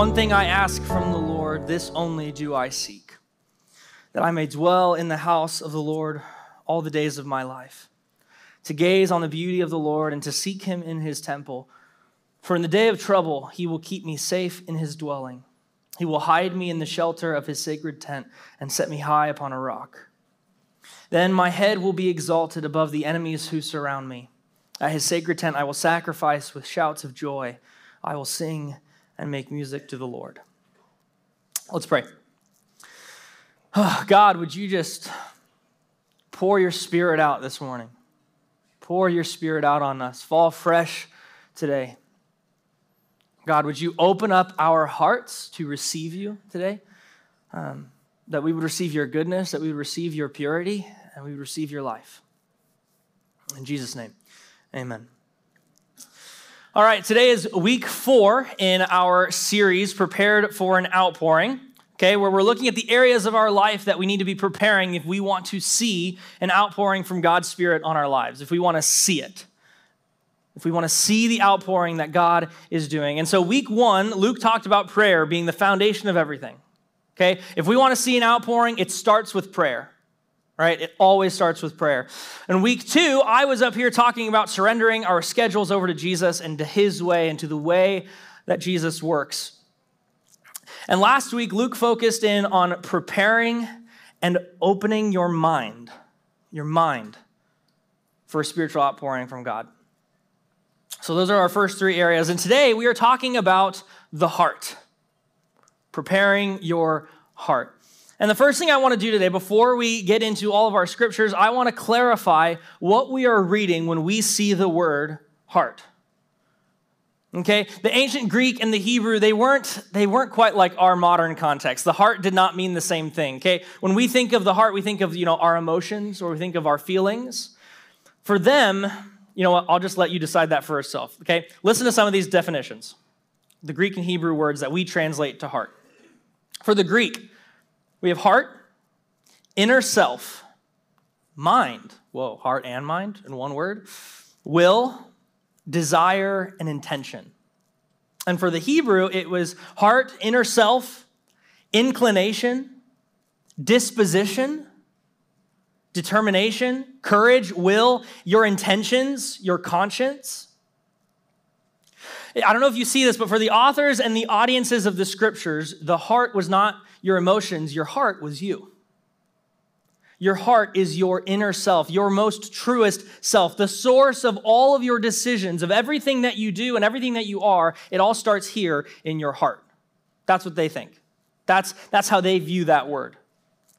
One thing I ask from the Lord, this only do I seek, that I may dwell in the house of the Lord all the days of my life, to gaze on the beauty of the Lord and to seek him in his temple. For in the day of trouble, he will keep me safe in his dwelling. He will hide me in the shelter of his sacred tent and set me high upon a rock. Then my head will be exalted above the enemies who surround me. At his sacred tent, I will sacrifice with shouts of joy. I will sing and make music to the Lord. Let's pray. Oh, God, would you just pour your spirit out this morning? Pour your spirit out on us. Fall fresh today. God, would you open up our hearts to receive you today? Um, that we would receive your goodness, that we would receive your purity, and we would receive your life. In Jesus' name, amen. All right, today is week four in our series, Prepared for an Outpouring, okay, where we're looking at the areas of our life that we need to be preparing if we want to see an outpouring from God's Spirit on our lives, if we want to see it. If we want to see the outpouring that God is doing. And so, week one, Luke talked about prayer being the foundation of everything. Okay? If we want to see an outpouring, it starts with prayer right? It always starts with prayer. In week two, I was up here talking about surrendering our schedules over to Jesus and to his way and to the way that Jesus works. And last week, Luke focused in on preparing and opening your mind, your mind, for a spiritual outpouring from God. So, those are our first three areas. And today, we are talking about the heart, preparing your heart. And the first thing I want to do today, before we get into all of our scriptures, I want to clarify what we are reading when we see the word heart. Okay, the ancient Greek and the Hebrew, they weren't, they weren't quite like our modern context. The heart did not mean the same thing. Okay, when we think of the heart, we think of you know our emotions or we think of our feelings. For them, you know what, I'll just let you decide that for yourself. Okay, listen to some of these definitions. The Greek and Hebrew words that we translate to heart. For the Greek, we have heart, inner self, mind. Whoa, heart and mind in one word. Will, desire, and intention. And for the Hebrew, it was heart, inner self, inclination, disposition, determination, courage, will, your intentions, your conscience. I don't know if you see this, but for the authors and the audiences of the scriptures, the heart was not your emotions, your heart was you. Your heart is your inner self, your most truest self, the source of all of your decisions, of everything that you do and everything that you are. It all starts here in your heart. That's what they think. That's, that's how they view that word.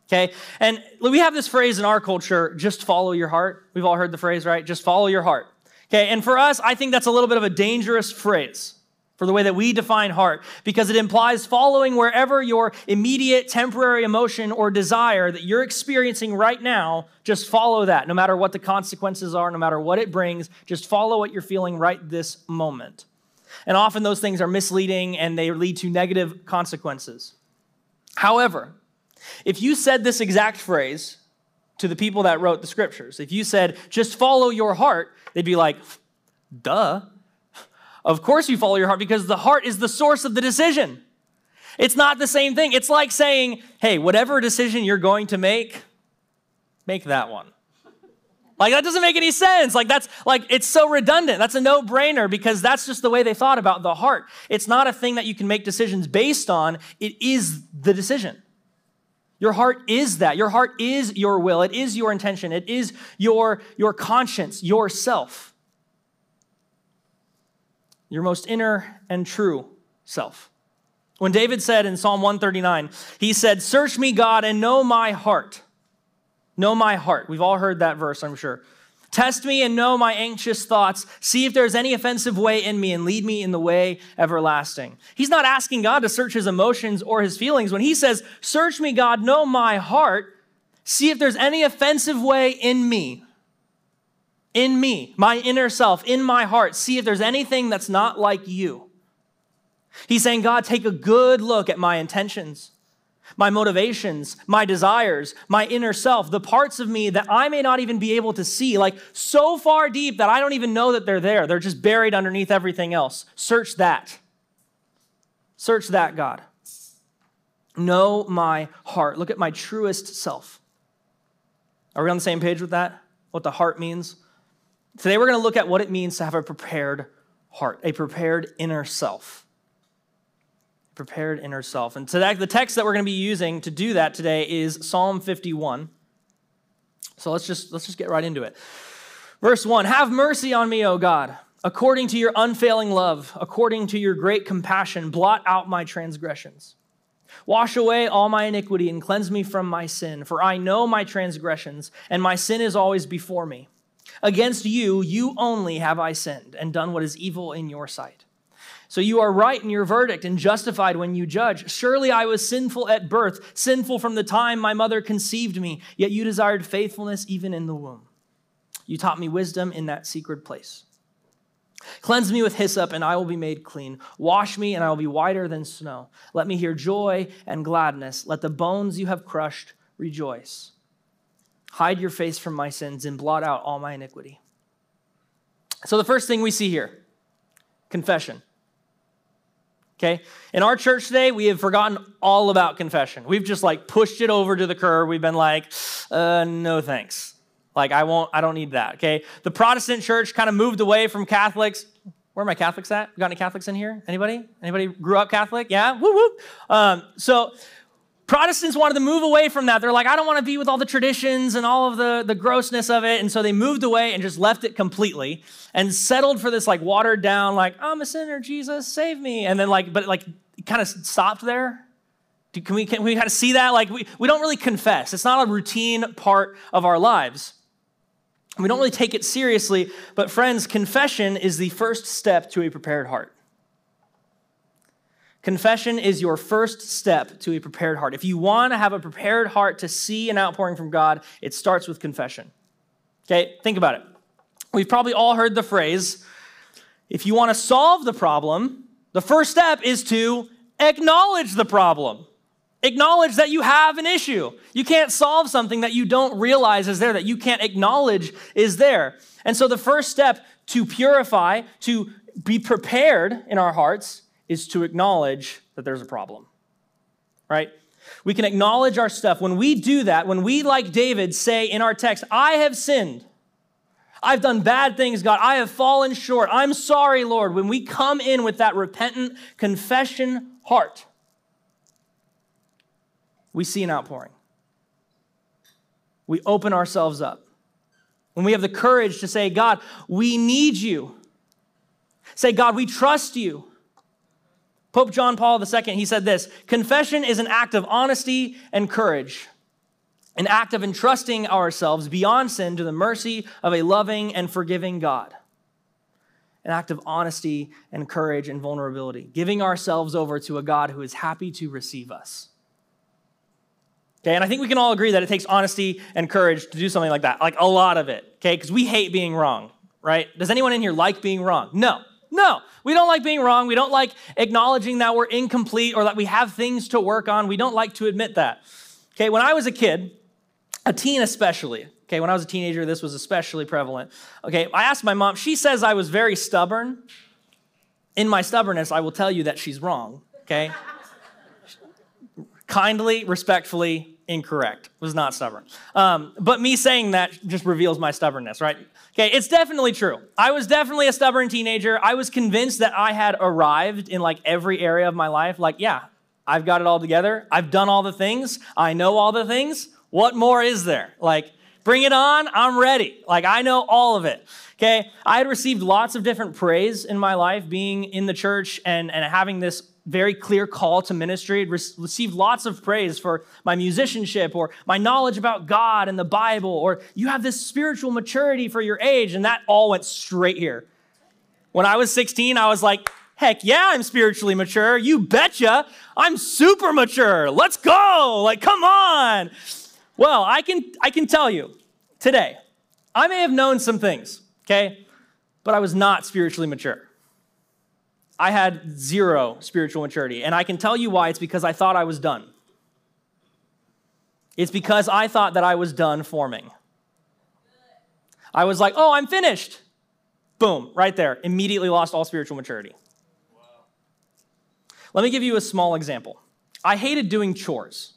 Okay? And we have this phrase in our culture just follow your heart. We've all heard the phrase, right? Just follow your heart. Okay? And for us, I think that's a little bit of a dangerous phrase for the way that we define heart, because it implies following wherever your immediate temporary emotion or desire that you're experiencing right now, just follow that, no matter what the consequences are, no matter what it brings, just follow what you're feeling right this moment. And often those things are misleading and they lead to negative consequences. However, if you said this exact phrase to the people that wrote the scriptures, if you said, just follow your heart, they'd be like, duh. Of course, you follow your heart because the heart is the source of the decision. It's not the same thing. It's like saying, hey, whatever decision you're going to make, make that one. Like that doesn't make any sense. Like that's like it's so redundant. That's a no-brainer because that's just the way they thought about the heart. It's not a thing that you can make decisions based on. It is the decision. Your heart is that. Your heart is your will. It is your intention. It is your your conscience, yourself your most inner and true self. When David said in Psalm 139, he said, Search me, God, and know my heart. Know my heart. We've all heard that verse, I'm sure. Test me and know my anxious thoughts. See if there's any offensive way in me and lead me in the way everlasting. He's not asking God to search his emotions or his feelings. When he says, Search me, God, know my heart, see if there's any offensive way in me in me, my inner self, in my heart, see if there's anything that's not like you. He's saying, God, take a good look at my intentions, my motivations, my desires, my inner self, the parts of me that I may not even be able to see, like so far deep that I don't even know that they're there. They're just buried underneath everything else. Search that. Search that, God. Know my heart. Look at my truest self. Are we on the same page with that? What the heart means? Today we're going to look at what it means to have a prepared heart, a prepared inner self. Prepared inner self. And today, the text that we're going to be using to do that today is Psalm 51. So let's just let's just get right into it. Verse 1 Have mercy on me, O God, according to your unfailing love, according to your great compassion, blot out my transgressions. Wash away all my iniquity and cleanse me from my sin, for I know my transgressions, and my sin is always before me. Against you, you only have I sinned and done what is evil in your sight. So you are right in your verdict and justified when you judge. Surely I was sinful at birth, sinful from the time my mother conceived me, yet you desired faithfulness even in the womb. You taught me wisdom in that secret place. Cleanse me with hyssop, and I will be made clean. Wash me, and I will be whiter than snow. Let me hear joy and gladness. Let the bones you have crushed rejoice. Hide your face from my sins and blot out all my iniquity. So, the first thing we see here confession. Okay? In our church today, we have forgotten all about confession. We've just like pushed it over to the curb. We've been like, uh, no thanks. Like, I won't, I don't need that, okay? The Protestant church kind of moved away from Catholics. Where are my Catholics at? got any Catholics in here? Anybody? Anybody grew up Catholic? Yeah? Woo woo. Um, so, Protestants wanted to move away from that. They're like, I don't want to be with all the traditions and all of the, the grossness of it. And so they moved away and just left it completely and settled for this like watered down, like, I'm a sinner, Jesus, save me. And then like, but like kind of stopped there. Can we, can we kind of see that? Like, we, we don't really confess. It's not a routine part of our lives. We don't really take it seriously, but friends, confession is the first step to a prepared heart. Confession is your first step to a prepared heart. If you want to have a prepared heart to see an outpouring from God, it starts with confession. Okay, think about it. We've probably all heard the phrase if you want to solve the problem, the first step is to acknowledge the problem. Acknowledge that you have an issue. You can't solve something that you don't realize is there, that you can't acknowledge is there. And so the first step to purify, to be prepared in our hearts, is to acknowledge that there's a problem, right? We can acknowledge our stuff. When we do that, when we, like David, say in our text, I have sinned, I've done bad things, God, I have fallen short, I'm sorry, Lord, when we come in with that repentant confession heart, we see an outpouring. We open ourselves up. When we have the courage to say, God, we need you. Say, God, we trust you. Pope John Paul II, he said this Confession is an act of honesty and courage, an act of entrusting ourselves beyond sin to the mercy of a loving and forgiving God. An act of honesty and courage and vulnerability, giving ourselves over to a God who is happy to receive us. Okay, and I think we can all agree that it takes honesty and courage to do something like that, like a lot of it, okay? Because we hate being wrong, right? Does anyone in here like being wrong? No, no. We don't like being wrong. We don't like acknowledging that we're incomplete or that we have things to work on. We don't like to admit that. Okay, when I was a kid, a teen especially, okay, when I was a teenager, this was especially prevalent. Okay, I asked my mom, she says I was very stubborn. In my stubbornness, I will tell you that she's wrong, okay? Kindly, respectfully, incorrect. Was not stubborn. Um, but me saying that just reveals my stubbornness, right? Okay, it's definitely true. I was definitely a stubborn teenager. I was convinced that I had arrived in like every area of my life. Like, yeah, I've got it all together. I've done all the things. I know all the things. What more is there? Like, bring it on. I'm ready. Like, I know all of it. Okay, I had received lots of different praise in my life, being in the church and, and having this very clear call to ministry, received lots of praise for my musicianship or my knowledge about God and the Bible, or you have this spiritual maturity for your age, and that all went straight here. When I was 16, I was like, heck yeah, I'm spiritually mature. You betcha. I'm super mature. Let's go. Like, come on. Well, I can, I can tell you today, I may have known some things, okay, but I was not spiritually mature. I had zero spiritual maturity. And I can tell you why. It's because I thought I was done. It's because I thought that I was done forming. I was like, oh, I'm finished. Boom, right there. Immediately lost all spiritual maturity. Let me give you a small example. I hated doing chores.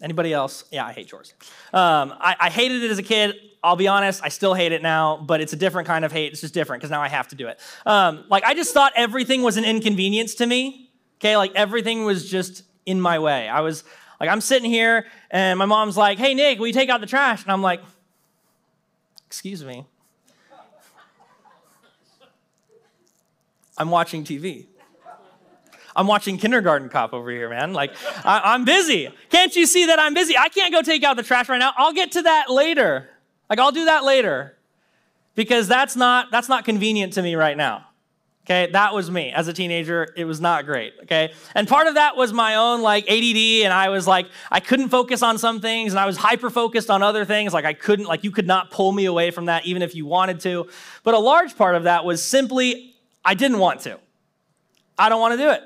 Anybody else? Yeah, I hate chores. Um, I, I hated it as a kid. I'll be honest, I still hate it now, but it's a different kind of hate. It's just different because now I have to do it. Um, like, I just thought everything was an inconvenience to me. Okay, like everything was just in my way. I was like, I'm sitting here and my mom's like, hey, Nick, will you take out the trash? And I'm like, excuse me. I'm watching TV. I'm watching Kindergarten Cop over here, man. Like, I, am busy. Can't you see that I'm busy? I can't go take out the trash right now. I'll get to that later. Like, I'll do that later because that's not that's not convenient to me right now. Okay, that was me as a teenager. It was not great. Okay, and part of that was my own like ADD, and I was like, I couldn't focus on some things, and I was hyper focused on other things. Like, I couldn't, like, you could not pull me away from that, even if you wanted to. But a large part of that was simply, I didn't want to. I don't want to do it.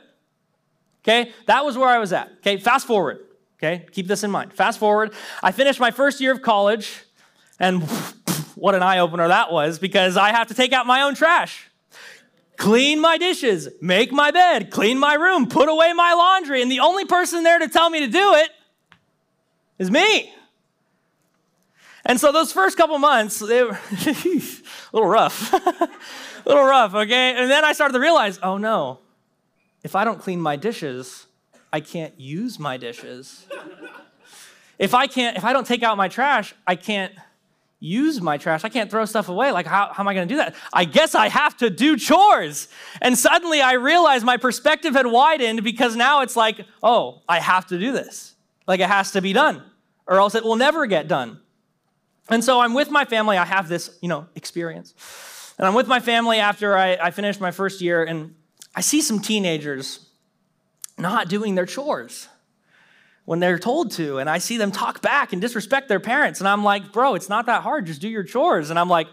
Okay, that was where I was at. Okay, fast forward. Okay, keep this in mind. Fast forward. I finished my first year of college, and what an eye opener that was because I have to take out my own trash, clean my dishes, make my bed, clean my room, put away my laundry, and the only person there to tell me to do it is me. And so those first couple months, they were a little rough. a little rough, okay? And then I started to realize, oh no, if I don't clean my dishes, I can't use my dishes. if I can't, if I don't take out my trash, I can't use my trash. I can't throw stuff away. Like, how, how am I going to do that? I guess I have to do chores. And suddenly I realized my perspective had widened because now it's like, oh, I have to do this. Like, it has to be done, or else it will never get done. And so I'm with my family. I have this, you know, experience. And I'm with my family after I, I finished my first year, and I see some teenagers not doing their chores when they're told to, and I see them talk back and disrespect their parents. And I'm like, bro, it's not that hard. Just do your chores. And I'm like,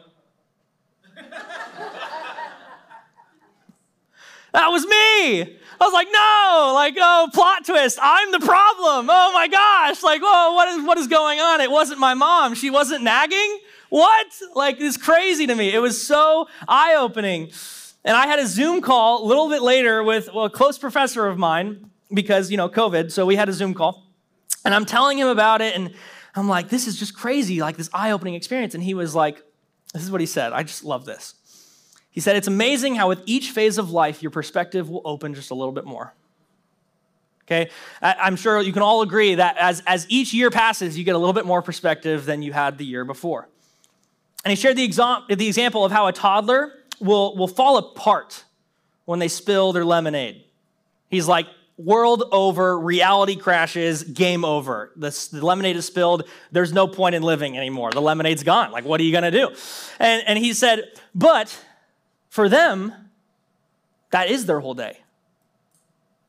that was me. I was like, no, like, oh, plot twist. I'm the problem. Oh my gosh. Like, whoa, what is, what is going on? It wasn't my mom. She wasn't nagging. What? Like, it's crazy to me. It was so eye opening. And I had a Zoom call a little bit later with well, a close professor of mine because, you know, COVID. So we had a Zoom call. And I'm telling him about it. And I'm like, this is just crazy, like this eye opening experience. And he was like, this is what he said. I just love this. He said, it's amazing how with each phase of life, your perspective will open just a little bit more. Okay? I'm sure you can all agree that as, as each year passes, you get a little bit more perspective than you had the year before. And he shared the, the example of how a toddler will, will fall apart when they spill their lemonade. He's like, world over, reality crashes, game over. The, the, lemonade is spilled. There's no point in living anymore. The lemonade's gone. Like, what are you going to do? And, and he said, but for them, that is their whole day.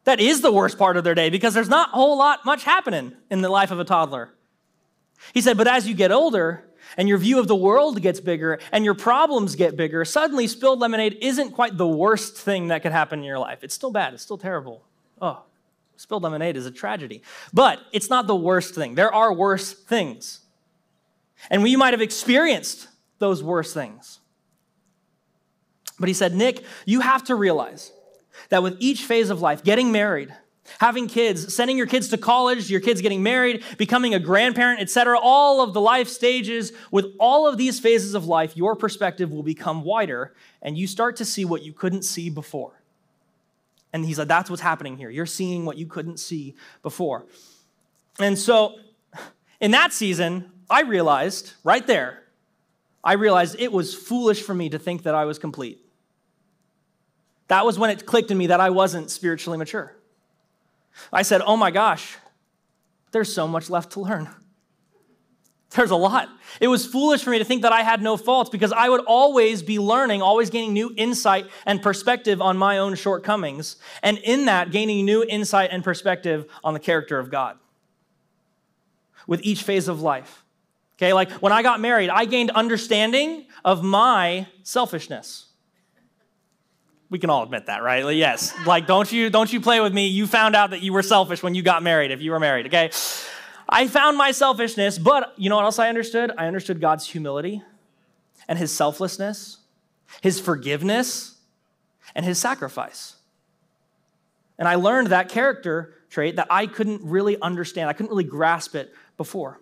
That is the worst part of their day because there's not a whole lot much happening in the life of a toddler. He said, but as you get older, and your view of the world gets bigger and your problems get bigger, suddenly spilled lemonade isn't quite the worst thing that could happen in your life. It's still bad, it's still terrible. Oh, spilled lemonade is a tragedy. But it's not the worst thing. There are worse things. And we might have experienced those worse things. But he said, Nick, you have to realize that with each phase of life, getting married, having kids, sending your kids to college, your kids getting married, becoming a grandparent, etc., all of the life stages, with all of these phases of life, your perspective will become wider and you start to see what you couldn't see before. And he's like, That's what's happening here. You're seeing what you couldn't see before. And so, in that season, I realized right there, I realized it was foolish for me to think that I was complete. That was when it clicked in me that I wasn't spiritually mature. I said, Oh my gosh, there's so much left to learn. There's a lot. It was foolish for me to think that I had no faults because I would always be learning, always gaining new insight and perspective on my own shortcomings. And in that, gaining new insight and perspective on the character of God with each phase of life. Okay, like when I got married, I gained understanding of my selfishness we can all admit that, right? Like, yes. Like, don't you don't you play with me. You found out that you were selfish when you got married, if you were married, okay? I found my selfishness, but you know what else I understood? I understood God's humility and his selflessness, his forgiveness, and his sacrifice. And I learned that character trait that I couldn't really understand, I couldn't really grasp it before.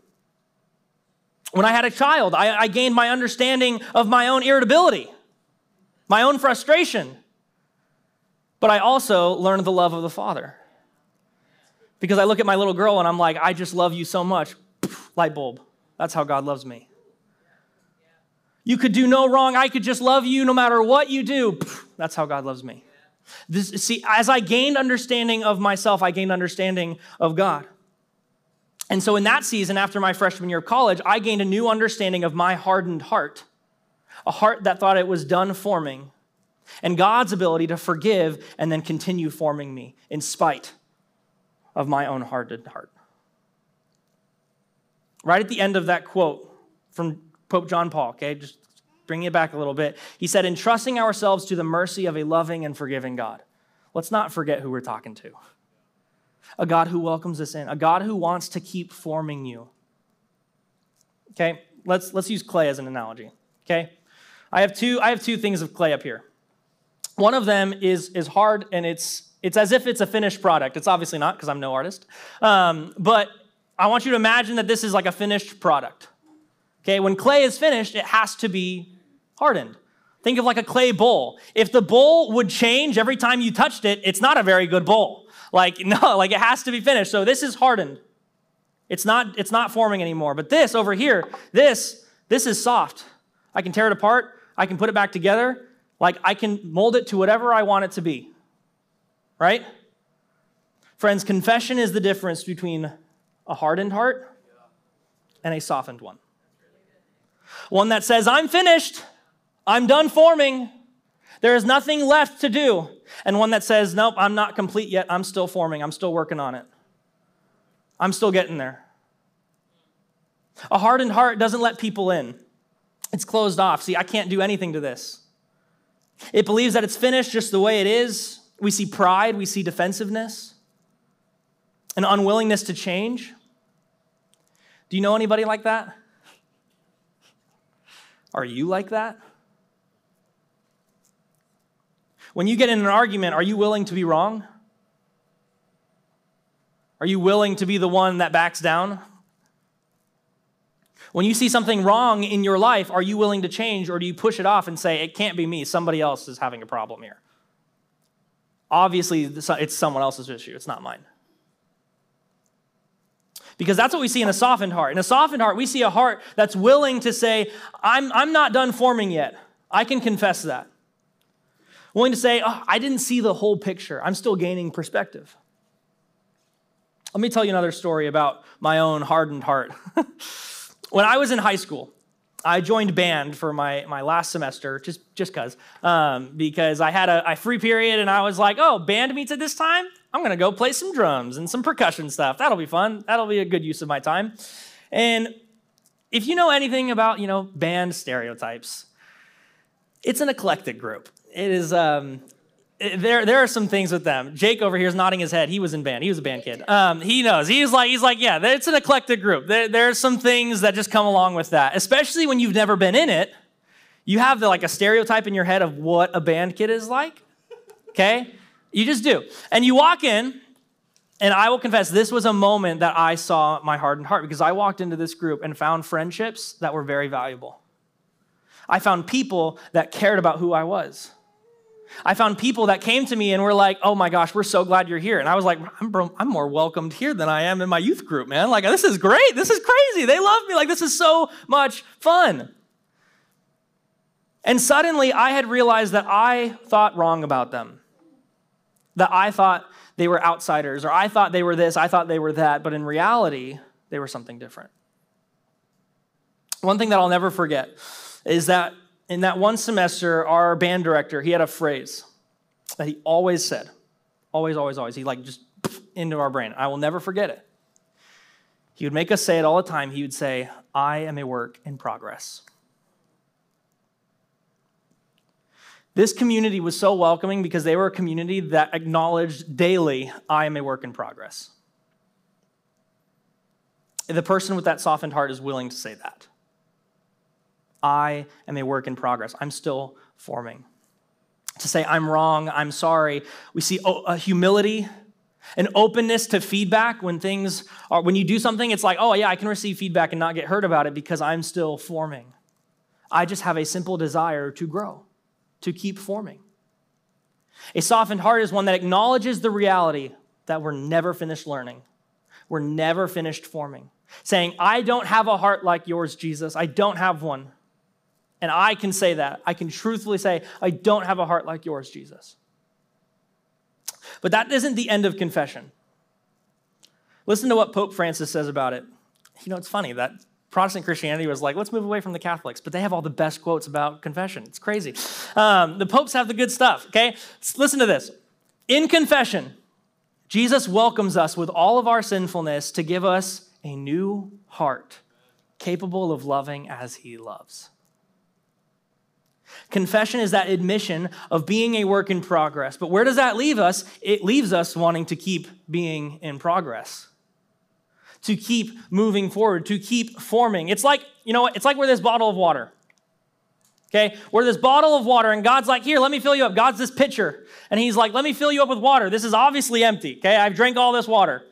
When I had a child, I, I gained my understanding of my own irritability, my own frustration. But I also learned the love of the Father. Because I look at my little girl and I'm like, I just love you so much. Light bulb. That's how God loves me. You could do no wrong. I could just love you no matter what you do. That's how God loves me. This, see, as I gained understanding of myself, I gained understanding of God. And so, in that season, after my freshman year of college, I gained a new understanding of my hardened heart, a heart that thought it was done forming, and God's ability to forgive and then continue forming me in spite of my own hardened heart. Right at the end of that quote from Pope John Paul, okay, just bringing it back a little bit, he said, Entrusting ourselves to the mercy of a loving and forgiving God. Let's not forget who we're talking to a God who welcomes us in, a God who wants to keep forming you. Okay, let's, let's use clay as an analogy. Okay, I have two, I have two things of clay up here. One of them is, is hard and it's, it's as if it's a finished product. It's obviously not because I'm no artist. Um, but I want you to imagine that this is like a finished product. Okay, when clay is finished, it has to be hardened. Think of like a clay bowl. If the bowl would change every time you touched it, it's not a very good bowl. Like, no, like it has to be finished. So this is hardened. It's not, it's not forming anymore. But this over here, this, this is soft. I can tear it apart. I can put it back together. Like I can mold it to whatever I want it to be. Right? Friends, confession is the difference between a hardened heart and a softened one. One that says, I'm finished, I'm done forming, there is nothing left to do. And one that says, Nope, I'm not complete yet. I'm still forming. I'm still working on it. I'm still getting there. A hardened heart doesn't let people in, it's closed off. See, I can't do anything to this. It believes that it's finished just the way it is. We see pride, we see defensiveness, an unwillingness to change. Do you know anybody like that? Are you like that? When you get in an argument, are you willing to be wrong? Are you willing to be the one that backs down? When you see something wrong in your life, are you willing to change or do you push it off and say, it can't be me, somebody else is having a problem here? Obviously, it's someone else's issue, it's not mine. Because that's what we see in a softened heart. In a softened heart, we see a heart that's willing to say, I'm, I'm not done forming yet. I can confess that willing to say, oh, I didn't see the whole picture. I'm still gaining perspective. Let me tell you another story about my own hardened heart. when I was in high school, I joined band for my, my last semester, just just cause, um, because I had a, a, free period and I was like, oh, band meets at this time. I'm gonna go play some drums and some percussion stuff. That'll be fun. That'll be a good use of my time. And if you know anything about you know band stereotypes, it's an eclectic group it is um, there, there are some things with them. Jake over here is nodding his head. He was in band. He was a band kid. Um, he knows. He's like, he's like, yeah, it's an eclectic group. There, there are some things that just come along with that, especially when you've never been in it. You have the, like a stereotype in your head of what a band kid is like. Okay, you just do, and you walk in, and I will confess, this was a moment that I saw my hardened heart because I walked into this group and found friendships that were very valuable. I found people that cared about who I was. I found people that came to me and were like, oh my gosh, we're so glad you're here. And I was like, I'm, I'm more welcomed here than I am in my youth group, man. Like, this is great. This is crazy. They love me. Like, this is so much fun. And suddenly I had realized that I thought wrong about them, that I thought they were outsiders, or I thought they were this, I thought they were that, but in reality, they were something different. One thing that I'll never forget is that in that one semester, our band director, he had a phrase that he always said. Always, always, always. He like just into our brain. I will never forget it. He would make us say it all the time. He would say, I am a work in progress. This community was so welcoming because they were a community that acknowledged daily, I am a work in progress. The person with that softened heart is willing to say that. I am a work in progress. I'm still forming. to say, I'm wrong, I'm sorry. We see a humility, an openness to feedback when things are, when you do something, it's like, oh, yeah, I can receive feedback and not get hurt about it because I'm still forming. I just have a simple desire to grow, to keep forming. A softened heart is one that acknowledges the reality that we're never finished learning, we're never finished forming. Saying, I don't have a heart like yours, Jesus. I don't have one. And I can say that. I can truthfully say, I don't have a heart like yours, Jesus. But that isn't the end of confession. Listen to what Pope Francis says about it. You know, it's funny that Protestant Christianity was like, let's move away from the Catholics, but they have all the best quotes about confession. It's crazy. Um, the popes have the good stuff, okay? Listen to this. In confession, Jesus welcomes us with all of our sinfulness to give us a new heart capable of loving as he loves. Confession is that admission of being a work in progress. But where does that leave us? It leaves us wanting to keep being in progress, to keep moving forward, to keep forming. It's like, you know what? It's like we're this bottle of water. Okay? We're this bottle of water, and God's like, Here, let me fill you up. God's this pitcher. And He's like, Let me fill you up with water. This is obviously empty. Okay? I've drank all this water.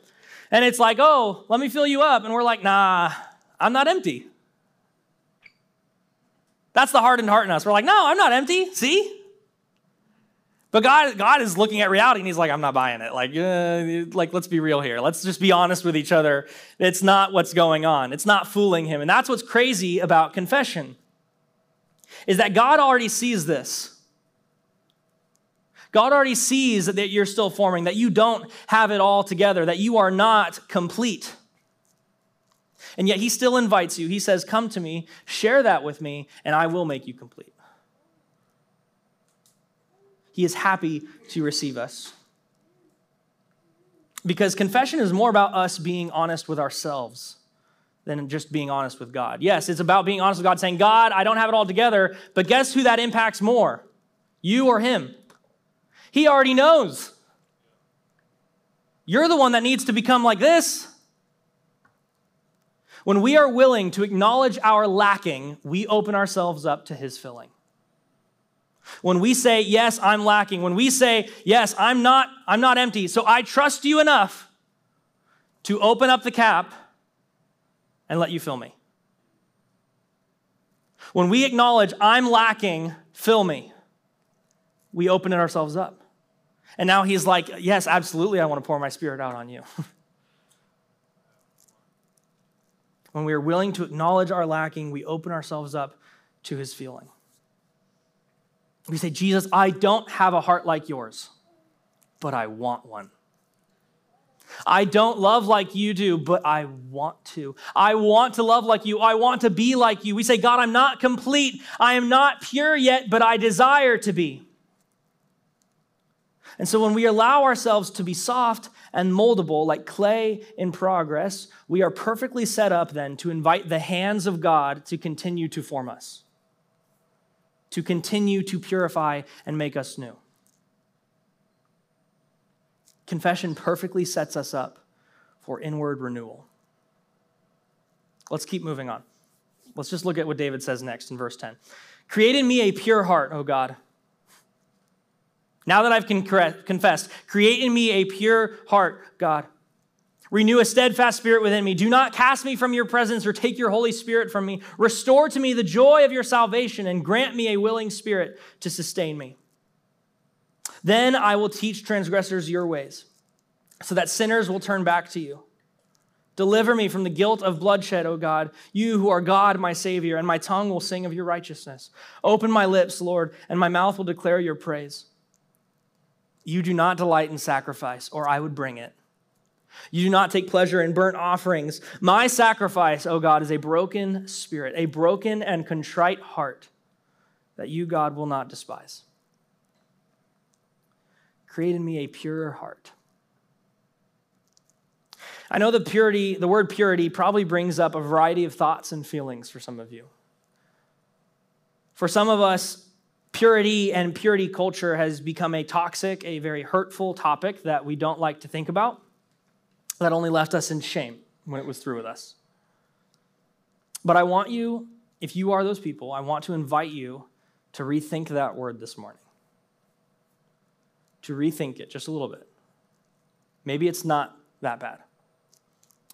And it's like, Oh, let me fill you up. And we're like, Nah, I'm not empty. That's the hardened heart in us. We're like, no, I'm not empty. See? But God, God is looking at reality and he's like, I'm not buying it. Like, uh, like, let's be real here. Let's just be honest with each other. It's not what's going on. It's not fooling him. And that's what's crazy about confession. Is that God already sees this. God already sees that you're still forming, that you don't have it all together, that you are not complete. And yet he still invites you. He says, Come to me, share that with me, and I will make you complete. He is happy to receive us. Because confession is more about us being honest with ourselves than just being honest with God. Yes, it's about being honest with God, saying, God, I don't have it all together, but guess who that impacts more? You or Him? He already knows. You're the one that needs to become like this. When we are willing to acknowledge our lacking, we open ourselves up to His filling. When we say, Yes, I'm lacking, when we say, Yes, I'm not, I'm not empty, so I trust you enough to open up the cap and let you fill me. When we acknowledge, I'm lacking, fill me, we open it ourselves up. And now he's like, Yes, absolutely, I want to pour my spirit out on you. When we are willing to acknowledge our lacking, we open ourselves up to his feeling. We say, Jesus, I don't have a heart like yours, but I want one. I don't love like you do, but I want to. I want to love like you. I want to be like you. We say, God, I'm not complete. I am not pure yet, but I desire to be. And so when we allow ourselves to be soft and moldable like clay in progress, we are perfectly set up then to invite the hands of God to continue to form us, to continue to purify and make us new. Confession perfectly sets us up for inward renewal. Let's keep moving on. Let's just look at what David says next in verse 10. Create in me a pure heart, O God now that I've confessed, create in me a pure heart, God. Renew a steadfast spirit within me. Do not cast me from your presence or take your Holy Spirit from me. Restore to me the joy of your salvation and grant me a willing spirit to sustain me. Then I will teach transgressors your ways, so that sinners will turn back to you. Deliver me from the guilt of bloodshed, O God, you who are God, my Savior, and my tongue will sing of your righteousness. Open my lips, Lord, and my mouth will declare your praise. You do not delight in sacrifice, or I would bring it. You do not take pleasure in burnt offerings. My sacrifice, O God, is a broken spirit, a broken and contrite heart that you, God, will not despise. Create in me a pure heart. I know the purity, the word purity probably brings up a variety of thoughts and feelings for some of you. For some of us, Purity and purity culture has become a toxic, a very hurtful topic that we don't like to think about, that only left us in shame when it was through with us. But I want you, if you are those people, I want to invite you to rethink that word this morning. to rethink it just a little bit. Maybe it's not that bad.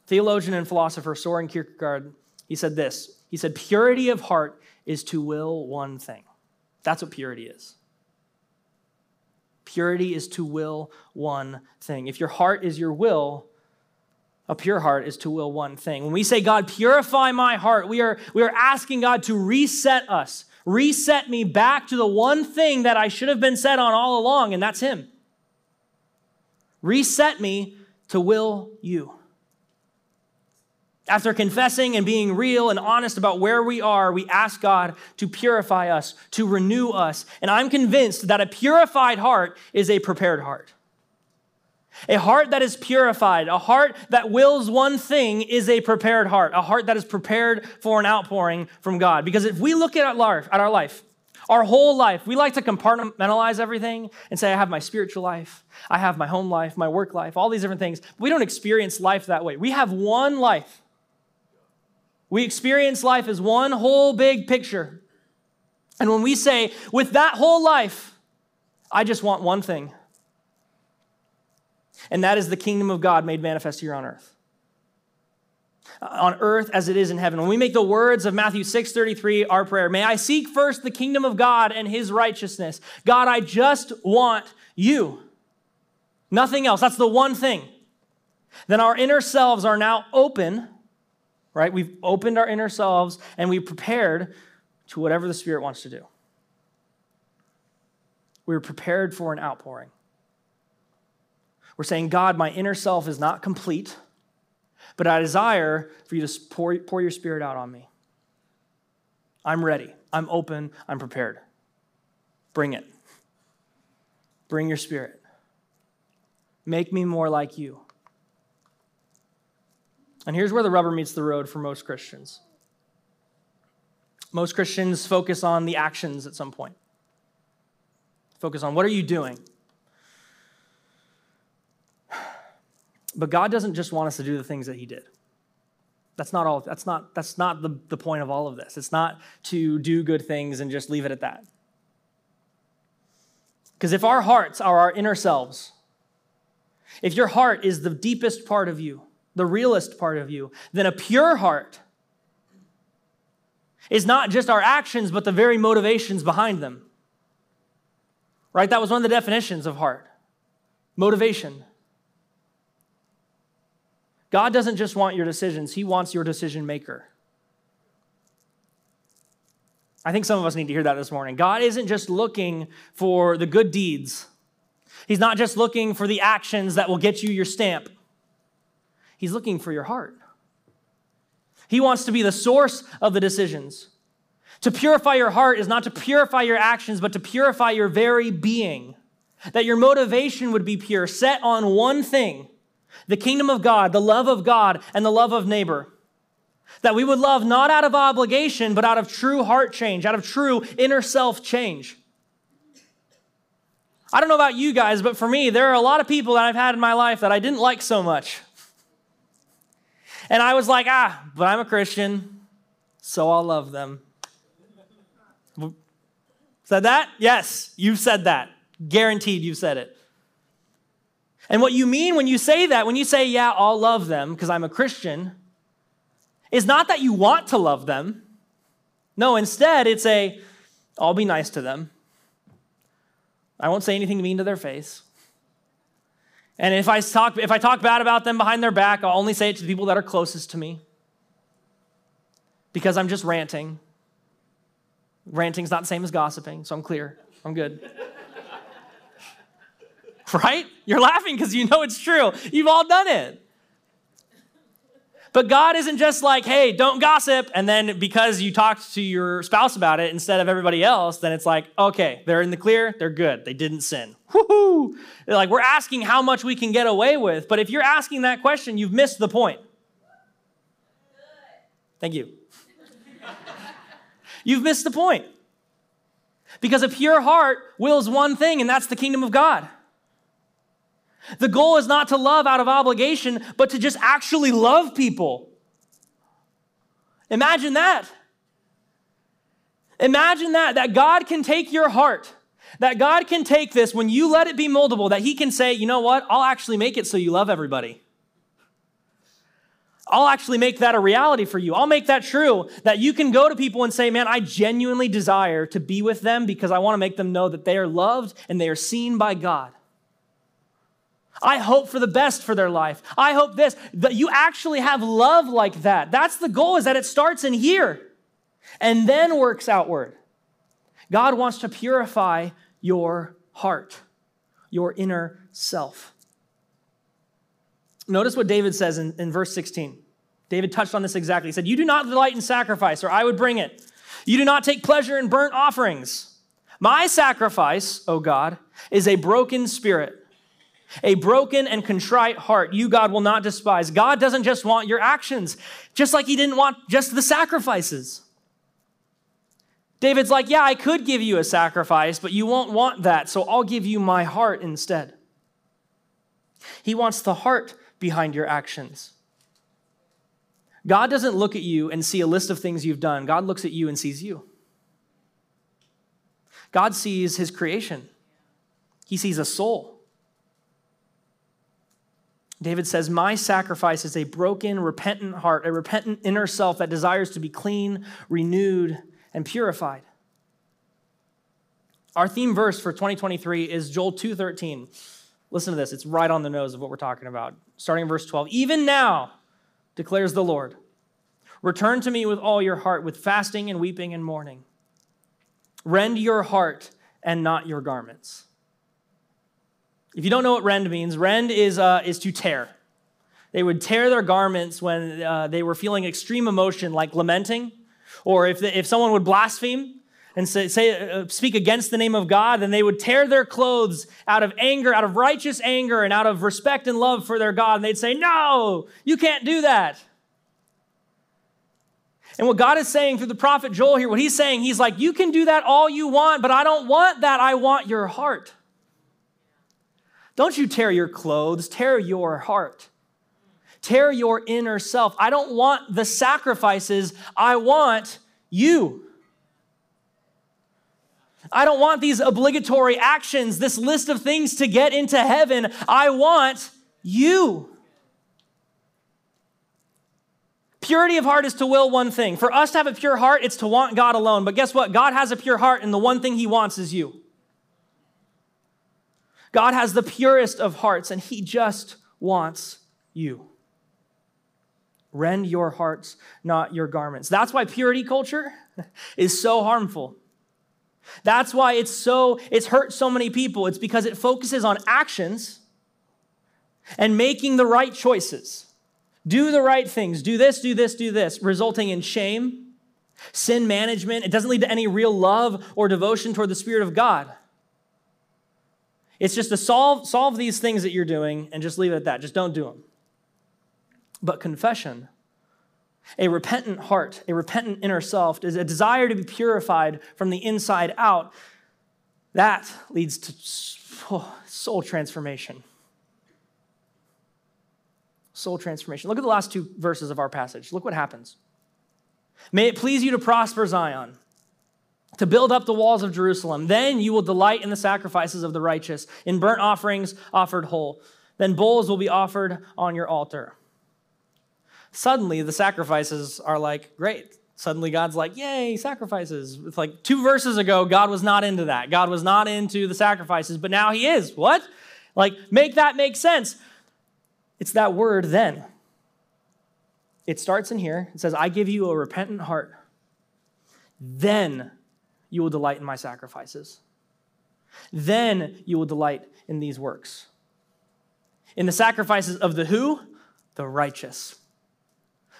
Theologian and philosopher Soren Kierkegaard, he said this. He said, Purity of heart is to will one thing. That's what purity is. Purity is to will one thing. If your heart is your will, a pure heart is to will one thing. When we say, God, purify my heart, we are, we are asking God to reset us, reset me back to the one thing that I should have been set on all along, and that's Him. Reset me to will you. After confessing and being real and honest about where we are, we ask God to purify us, to renew us. And I'm convinced that a purified heart is a prepared heart. A heart that is purified, a heart that wills one thing is a prepared heart, a heart that is prepared for an outpouring from God. Because if we look at our life, at our life, our whole life, we like to compartmentalize everything and say, I have my spiritual life, I have my home life, my work life, all these different things. We don't experience life that way. We have one life. We experience life as one whole big picture. And when we say, with that whole life, I just want one thing, and that is the kingdom of God made manifest here on earth. Uh, on earth as it is in heaven. When we make the words of Matthew 6:33 our prayer, may I seek first the kingdom of God and his righteousness. God, I just want you. Nothing else. That's the one thing. Then our inner selves are now open right? We've opened our inner selves and we've prepared to whatever the Spirit wants to do. We're prepared for an outpouring. We're saying, God, my inner self is not complete, but I desire for you to pour, pour your Spirit out on me. I'm ready. I'm open. I'm prepared. Bring it. Bring your Spirit. Make me more like you. And here's where the rubber meets the road for most Christians. Most Christians focus on the actions at some point. Focus on what are you doing? But God doesn't just want us to do the things that He did. That's not all, that's not, that's not the, the point of all of this. It's not to do good things and just leave it at that. Because if our hearts are our inner selves, if your heart is the deepest part of you, the realest part of you, then a pure heart is not just our actions, but the very motivations behind them. Right? That was one of the definitions of heart motivation. God doesn't just want your decisions, He wants your decision maker. I think some of us need to hear that this morning. God isn't just looking for the good deeds, He's not just looking for the actions that will get you your stamp. He's looking for your heart. He wants to be the source of the decisions. To purify your heart is not to purify your actions, but to purify your very being. That your motivation would be pure, set on one thing the kingdom of God, the love of God, and the love of neighbor. That we would love not out of obligation, but out of true heart change, out of true inner self change. I don't know about you guys, but for me, there are a lot of people that I've had in my life that I didn't like so much. And I was like, ah, but I'm a Christian, so I'll love them. Said that? Yes, you've said that. Guaranteed you've said it. And what you mean when you say that, when you say, yeah, I'll love them because I'm a Christian, is not that you want to love them. No, instead, it's a, I'll be nice to them. I won't say anything mean to their face. And if I talk, if I talk bad about them behind their back, I'll only say it to the people that are closest to me. Because I'm just ranting. Ranting's not the same as gossiping, so I'm clear. I'm good. right? You're laughing because you know it's true. You've all done it. But God isn't just like, hey, don't gossip. And then because you talked to your spouse about it instead of everybody else, then it's like, okay, they're in the clear, they're good, they didn't sin. Woohoo! Like we're asking how much we can get away with. But if you're asking that question, you've missed the point. Thank you. you've missed the point. Because a pure heart wills one thing, and that's the kingdom of God. The goal is not to love out of obligation, but to just actually love people. Imagine that. Imagine that, that God can take your heart that God can take this when you let it be moldable, that He can say, you know what? I'll actually make it so you love everybody. I'll actually make that a reality for you. I'll make that true that you can go to people and say, Man, I genuinely desire to be with them because I want to make them know that they are loved and they are seen by God. I hope for the best for their life. I hope this, that you actually have love like that. That's the goal, is that it starts in here and then works outward. God wants to purify your heart, your inner self. Notice what David says in, in verse 16. David touched on this exactly. He said, You do not delight in sacrifice, or I would bring it. You do not take pleasure in burnt offerings. My sacrifice, O God, is a broken spirit a broken and contrite heart, you, God, will not despise. God doesn't just want your actions, just like He didn't want just the sacrifices. David's like, Yeah, I could give you a sacrifice, but you won't want that, so I'll give you my heart instead. He wants the heart behind your actions. God doesn't look at you and see a list of things you've done. God looks at you and sees you. God sees his creation, he sees a soul. David says, My sacrifice is a broken, repentant heart, a repentant inner self that desires to be clean, renewed, and purified. Our theme verse for 2023 is Joel 2:13. Listen to this, it's right on the nose of what we're talking about. Starting in verse 12. Even now, declares the Lord, return to me with all your heart, with fasting and weeping and mourning. Rend your heart and not your garments. If you don't know what rend means, rend is, uh, is to tear. They would tear their garments when uh, they were feeling extreme emotion, like lamenting, or if, if someone would blaspheme and say, say uh, speak against the name of God, then they would tear their clothes out of anger, out of righteous anger, and out of respect and love for their God. And they'd say, No, you can't do that. And what God is saying through the prophet Joel here, what he's saying, he's like, You can do that all you want, but I don't want that. I want your heart. Don't you tear your clothes, tear your heart. Tear your inner self. I don't want the sacrifices, I want you. I don't want these obligatory actions, this list of things to get into heaven. I want you. Purity of heart is to will one thing. For us to have a pure heart, it's to want God alone. But guess what? God has a pure heart, and the one thing He wants is you. God has the purest of hearts, and He just wants you. Rend your hearts, not your garments. That's why purity culture is so harmful. That's why it's so it's hurt so many people. It's because it focuses on actions and making the right choices. Do the right things. Do this, do this, do this, resulting in shame, sin management. It doesn't lead to any real love or devotion toward the Spirit of God. It's just to solve, solve these things that you're doing and just leave it at that. Just don't do them. But confession, a repentant heart, a repentant inner self, is a desire to be purified from the inside out. That leads to oh, soul transformation. Soul transformation. Look at the last two verses of our passage. Look what happens. May it please you to prosper Zion to build up the walls of Jerusalem. Then you will delight in the sacrifices of the righteous, in burnt offerings offered whole. Then bulls will be offered on your altar. Suddenly, the sacrifices are like, great. Suddenly, God's like, yay, sacrifices. It's like two verses ago, God was not into that. God was not into the sacrifices, but now He is. What? Like, make that make sense. It's that word then. It starts in here. It says, I give you a repentant heart. Then you will delight in my sacrifices. Then you will delight in these works. In the sacrifices of the who? The righteous.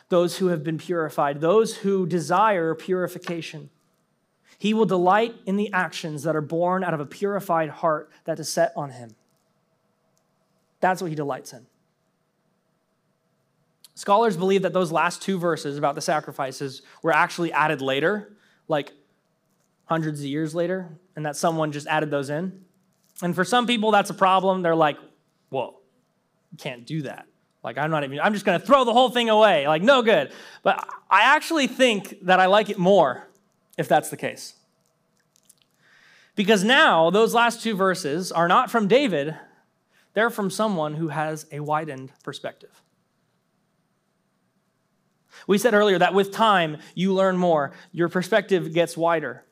Those who have been purified, those who desire purification. He will delight in the actions that are born out of a purified heart that is set on him. That's what he delights in. Scholars believe that those last two verses about the sacrifices were actually added later, like hundreds of years later and that someone just added those in. And for some people, that's a problem. They're like, whoa, can't do that. Like, I'm not even, I'm just going to throw the whole thing away. Like, no good. But I actually think that I like it more if that's the case. Because now those last two verses are not from David, they're from someone who has a widened perspective. We said earlier that with time, you learn more, your perspective gets wider.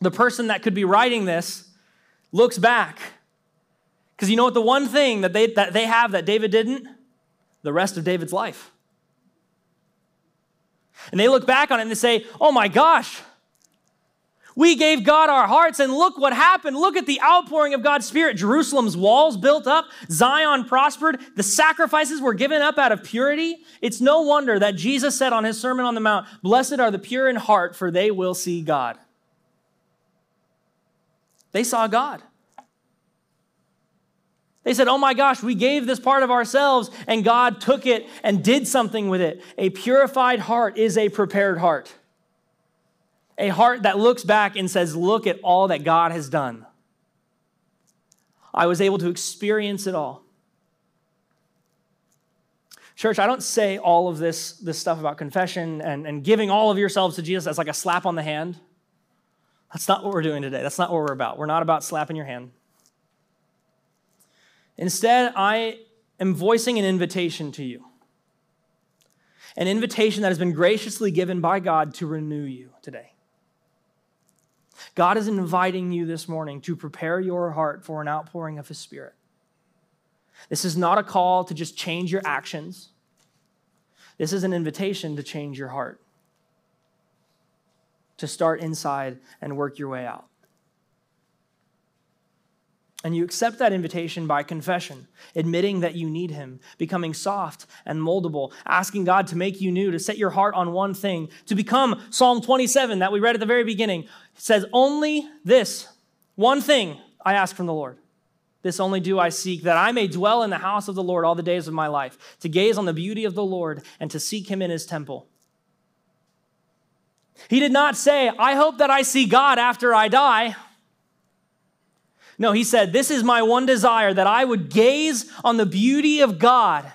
The person that could be writing this looks back. Because you know what? The one thing that they, that they have that David didn't? The rest of David's life. And they look back on it and they say, oh my gosh, we gave God our hearts, and look what happened. Look at the outpouring of God's Spirit. Jerusalem's walls built up, Zion prospered, the sacrifices were given up out of purity. It's no wonder that Jesus said on his Sermon on the Mount, Blessed are the pure in heart, for they will see God. They saw God. They said, Oh my gosh, we gave this part of ourselves, and God took it and did something with it. A purified heart is a prepared heart a heart that looks back and says, Look at all that God has done. I was able to experience it all. Church, I don't say all of this, this stuff about confession and, and giving all of yourselves to Jesus as like a slap on the hand. That's not what we're doing today. That's not what we're about. We're not about slapping your hand. Instead, I am voicing an invitation to you an invitation that has been graciously given by God to renew you today. God is inviting you this morning to prepare your heart for an outpouring of His Spirit. This is not a call to just change your actions. This is an invitation to change your heart, to start inside and work your way out. And you accept that invitation by confession, admitting that you need Him, becoming soft and moldable, asking God to make you new, to set your heart on one thing, to become Psalm 27 that we read at the very beginning. It says, Only this, one thing I ask from the Lord. This only do I seek, that I may dwell in the house of the Lord all the days of my life, to gaze on the beauty of the Lord and to seek Him in His temple. He did not say, I hope that I see God after I die. No, he said, This is my one desire that I would gaze on the beauty of God,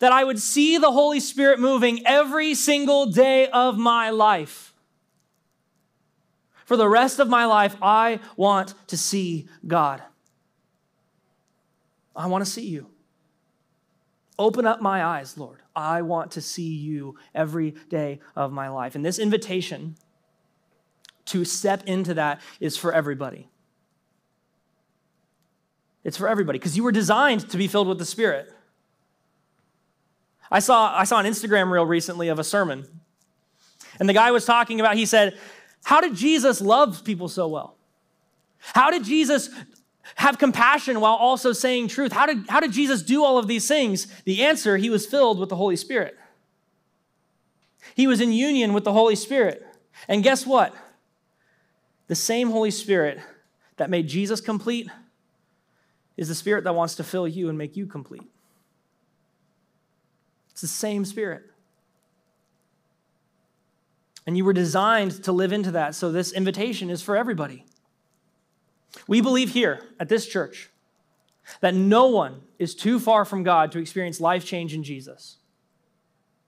that I would see the Holy Spirit moving every single day of my life. For the rest of my life, I want to see God. I want to see you. Open up my eyes, Lord. I want to see you every day of my life. And this invitation to step into that is for everybody. It's for everybody because you were designed to be filled with the Spirit. I saw, I saw an Instagram reel recently of a sermon, and the guy was talking about, he said, How did Jesus love people so well? How did Jesus have compassion while also saying truth? How did, how did Jesus do all of these things? The answer, he was filled with the Holy Spirit. He was in union with the Holy Spirit. And guess what? The same Holy Spirit that made Jesus complete is the spirit that wants to fill you and make you complete. It's the same spirit. And you were designed to live into that. So this invitation is for everybody. We believe here at this church that no one is too far from God to experience life change in Jesus.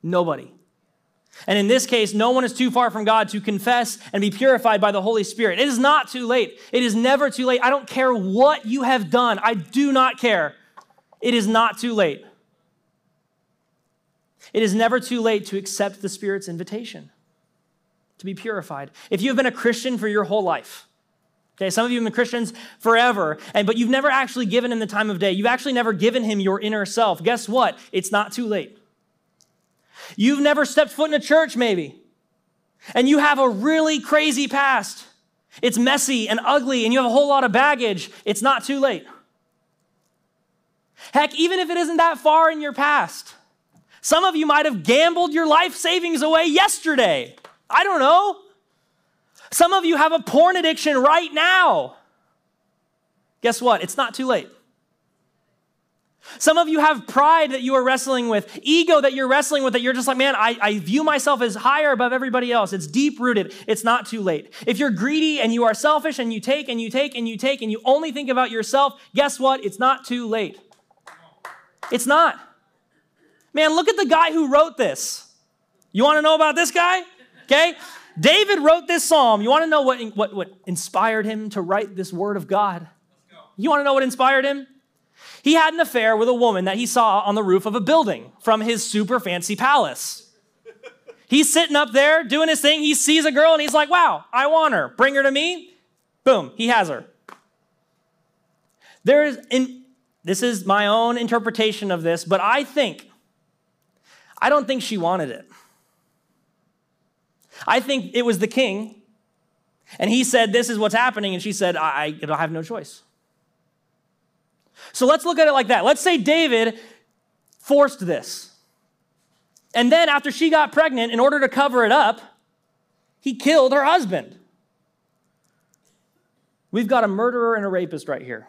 Nobody. And in this case, no one is too far from God to confess and be purified by the Holy Spirit. It is not too late. It is never too late. I don't care what you have done, I do not care. It is not too late. It is never too late to accept the Spirit's invitation to be purified. If you have been a Christian for your whole life, okay, some of you have been Christians forever, and but you've never actually given him the time of day. You've actually never given him your inner self. Guess what? It's not too late. You've never stepped foot in a church, maybe, and you have a really crazy past. It's messy and ugly, and you have a whole lot of baggage. It's not too late. Heck, even if it isn't that far in your past, some of you might have gambled your life savings away yesterday. I don't know. Some of you have a porn addiction right now. Guess what? It's not too late. Some of you have pride that you are wrestling with, ego that you're wrestling with, that you're just like, man, I, I view myself as higher above everybody else. It's deep rooted. It's not too late. If you're greedy and you are selfish and you take and you take and you take and you only think about yourself, guess what? It's not too late. It's not. Man, look at the guy who wrote this. You want to know about this guy? Okay? David wrote this psalm. You want to know what, what, what inspired him to write this word of God? You want to know what inspired him? He had an affair with a woman that he saw on the roof of a building from his super fancy palace. He's sitting up there doing his thing. He sees a girl and he's like, wow, I want her. Bring her to me. Boom, he has her. There's, in, this is my own interpretation of this, but I think, I don't think she wanted it. I think it was the king, and he said, This is what's happening, and she said, I, I have no choice. So let's look at it like that. Let's say David forced this. And then after she got pregnant, in order to cover it up, he killed her husband. We've got a murderer and a rapist right here.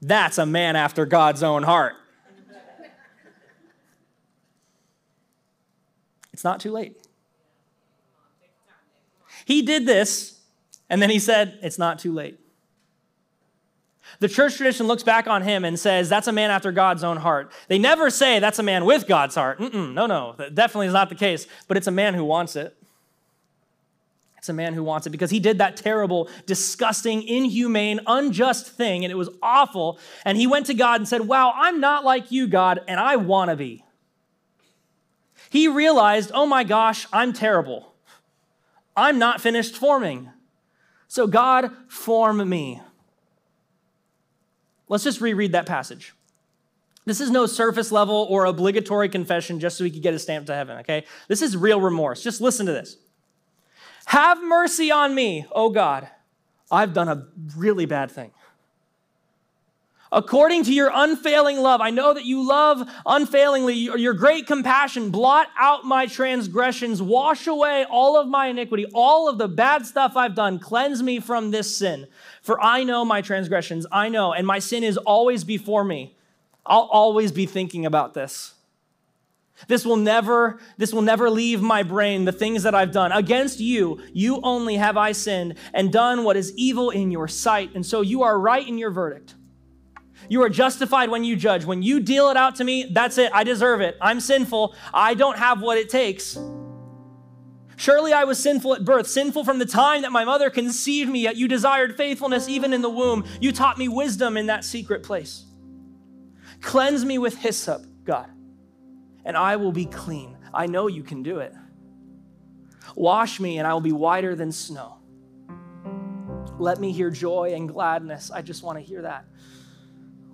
That's a man after God's own heart. It's not too late. He did this, and then he said, It's not too late. The church tradition looks back on him and says, That's a man after God's own heart. They never say, That's a man with God's heart. Mm-mm, no, no, that definitely is not the case, but it's a man who wants it. It's a man who wants it because he did that terrible, disgusting, inhumane, unjust thing, and it was awful. And he went to God and said, Wow, I'm not like you, God, and I want to be he realized, oh my gosh, I'm terrible. I'm not finished forming. So, God, form me. Let's just reread that passage. This is no surface level or obligatory confession just so we could get a stamp to heaven, okay? This is real remorse. Just listen to this. Have mercy on me, oh God. I've done a really bad thing according to your unfailing love. I know that you love unfailingly, your great compassion. Blot out my transgressions, wash away all of my iniquity, all of the bad stuff I've done. Cleanse me from this sin. For I know my transgressions, I know, and my sin is always before me. I'll always be thinking about this. This will never this will never leave my brain the things that I've done against you you only have I sinned and done what is evil in your sight and so you are right in your verdict you are justified when you judge. When you deal it out to me, that's it. I deserve it. I'm sinful. I don't have what it takes. Surely I was sinful at birth, sinful from the time that my mother conceived me, yet you desired faithfulness even in the womb. You taught me wisdom in that secret place. Cleanse me with hyssop, God, and I will be clean. I know you can do it. Wash me, and I will be whiter than snow. Let me hear joy and gladness. I just want to hear that.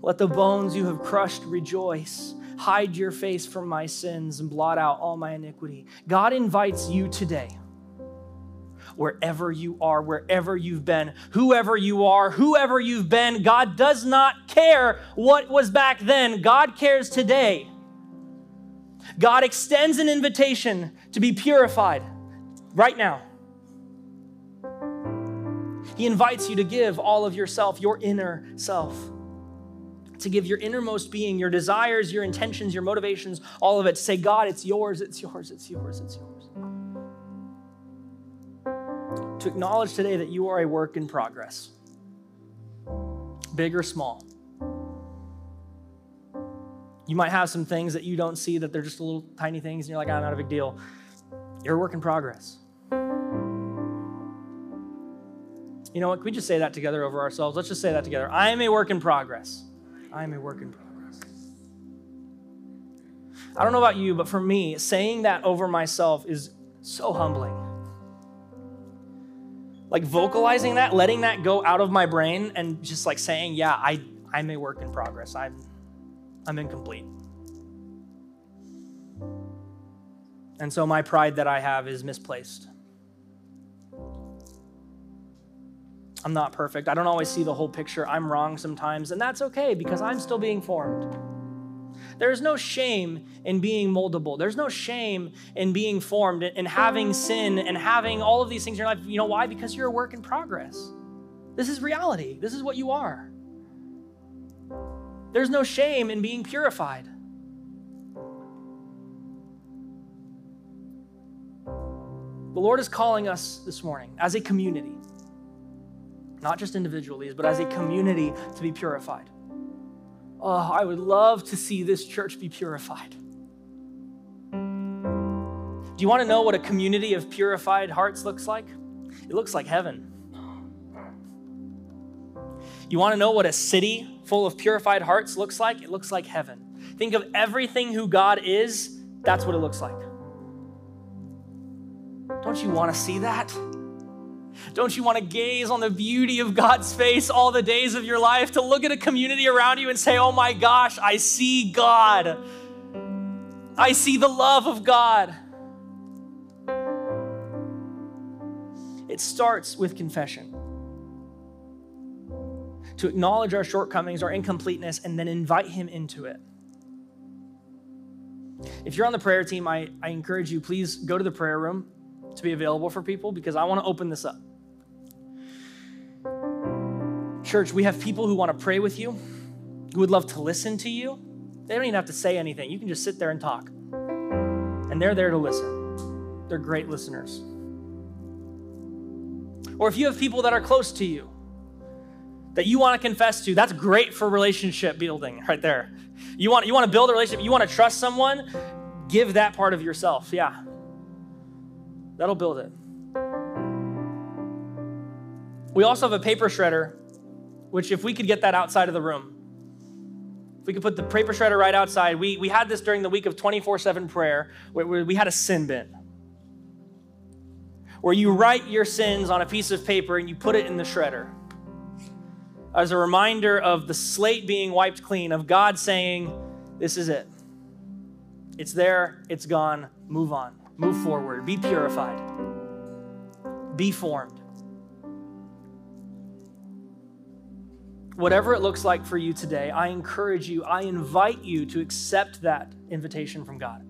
Let the bones you have crushed rejoice. Hide your face from my sins and blot out all my iniquity. God invites you today, wherever you are, wherever you've been, whoever you are, whoever you've been, God does not care what was back then. God cares today. God extends an invitation to be purified right now. He invites you to give all of yourself, your inner self to give your innermost being, your desires, your intentions, your motivations, all of it, to say, God, it's yours, it's yours, it's yours, it's yours. To acknowledge today that you are a work in progress, big or small. You might have some things that you don't see that they're just little tiny things, and you're like, oh, not a big deal. You're a work in progress. You know what? Can we just say that together over ourselves? Let's just say that together. I am a work in progress. I am a work in progress. I don't know about you, but for me, saying that over myself is so humbling. Like vocalizing that, letting that go out of my brain and just like saying, yeah, I, I'm a work in progress. I'm, I'm incomplete. And so my pride that I have is misplaced. I'm not perfect. I don't always see the whole picture. I'm wrong sometimes, and that's okay because I'm still being formed. There's no shame in being moldable. There's no shame in being formed and having sin and having all of these things in your life. You know why? Because you're a work in progress. This is reality. This is what you are. There's no shame in being purified. The Lord is calling us this morning as a community not just individually, but as a community to be purified. Oh, I would love to see this church be purified. Do you want to know what a community of purified hearts looks like? It looks like heaven. You want to know what a city full of purified hearts looks like? It looks like heaven. Think of everything who God is, that's what it looks like. Don't you want to see that? Don't you want to gaze on the beauty of God's face all the days of your life? To look at a community around you and say, oh my gosh, I see God. I see the love of God. It starts with confession. To acknowledge our shortcomings, our incompleteness, and then invite Him into it. If you're on the prayer team, I, I encourage you, please go to the prayer room to be available for people because I want to open this up. Church, we have people who want to pray with you, who would love to listen to you. They don't even have to say anything. You can just sit there and talk. And they're there to listen. They're great listeners. Or if you have people that are close to you that you want to confess to, that's great for relationship building right there. You want, you want to build a relationship, you want to trust someone, give that part of yourself. Yeah. That'll build it. We also have a paper shredder, which if we could get that outside of the room, if we could put the paper shredder right outside, we, we had this during the week of 24 7 prayer, where, we had a sin bin. Where you write your sins on a piece of paper and you put it in the shredder. As a reminder of the slate being wiped clean, of God saying, This is it. It's there, it's gone, move on, move forward, be purified, be formed. Whatever it looks like for you today, I encourage you, I invite you to accept that invitation from God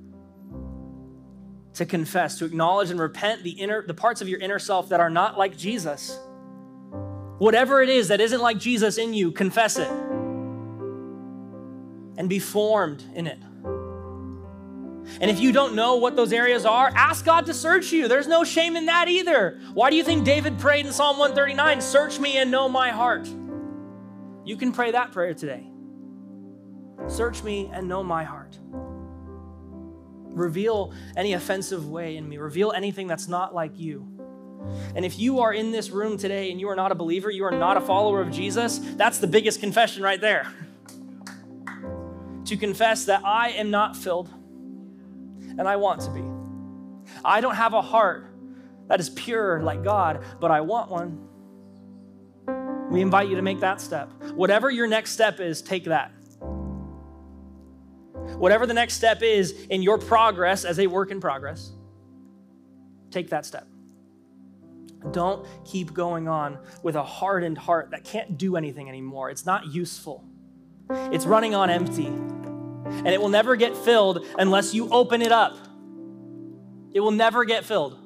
to confess, to acknowledge and repent the inner the parts of your inner self that are not like Jesus. Whatever it is that isn't like Jesus in you, confess it. And be formed in it. And if you don't know what those areas are, ask God to search you. There's no shame in that either. Why do you think David prayed in Psalm 139, Search me and know my heart? You can pray that prayer today. Search me and know my heart. Reveal any offensive way in me. Reveal anything that's not like you. And if you are in this room today and you are not a believer, you are not a follower of Jesus, that's the biggest confession right there. to confess that I am not filled and I want to be. I don't have a heart that is pure like God, but I want one. We invite you to make that step. Whatever your next step is, take that. Whatever the next step is in your progress as a work in progress, take that step. Don't keep going on with a hardened heart that can't do anything anymore. It's not useful, it's running on empty. And it will never get filled unless you open it up. It will never get filled.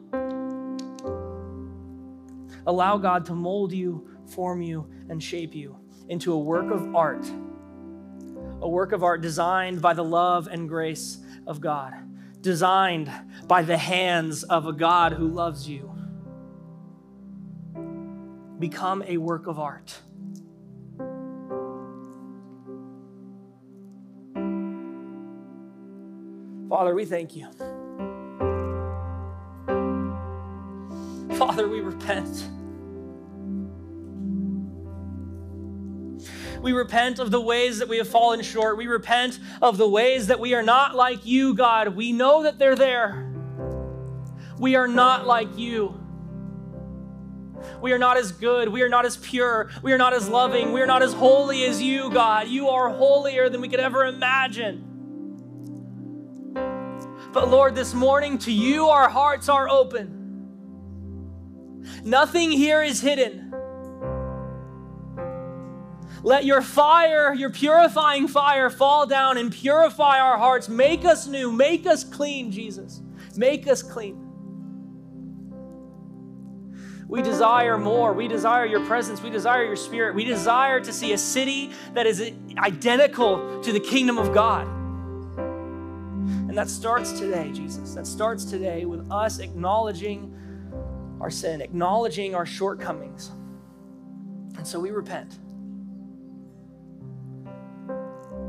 Allow God to mold you, form you, and shape you into a work of art a work of art designed by the love and grace of God, designed by the hands of a God who loves you. Become a work of art. Father, we thank you. Father, we repent. We repent of the ways that we have fallen short. We repent of the ways that we are not like you, God. We know that they're there. We are not like you. We are not as good. We are not as pure. We are not as loving. We are not as holy as you, God. You are holier than we could ever imagine. But Lord, this morning to you our hearts are open. Nothing here is hidden. Let your fire, your purifying fire, fall down and purify our hearts. Make us new. Make us clean, Jesus. Make us clean. We desire more. We desire your presence. We desire your spirit. We desire to see a city that is identical to the kingdom of God. And that starts today, Jesus. That starts today with us acknowledging our sin, acknowledging our shortcomings. And so we repent.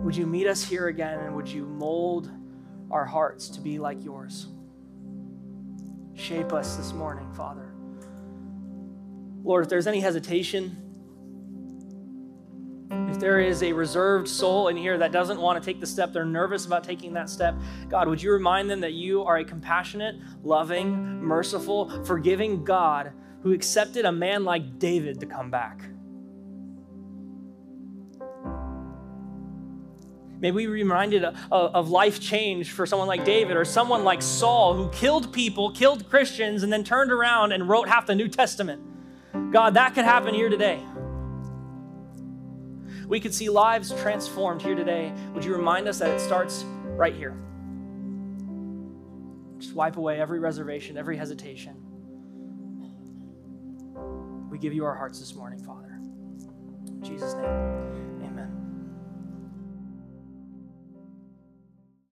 Would you meet us here again and would you mold our hearts to be like yours? Shape us this morning, Father. Lord, if there's any hesitation, if there is a reserved soul in here that doesn't want to take the step, they're nervous about taking that step, God, would you remind them that you are a compassionate, loving, merciful, forgiving God who accepted a man like David to come back? May we be reminded of, of, life change for someone like David or someone like Saul who killed people, killed Christians, and then turned around and wrote half the New Testament. God, that could happen here today. We could see lives transformed here today. Would you remind us that it starts right here? Just wipe away every reservation, every hesitation. We give you our hearts this morning, Father. In Jesus' name.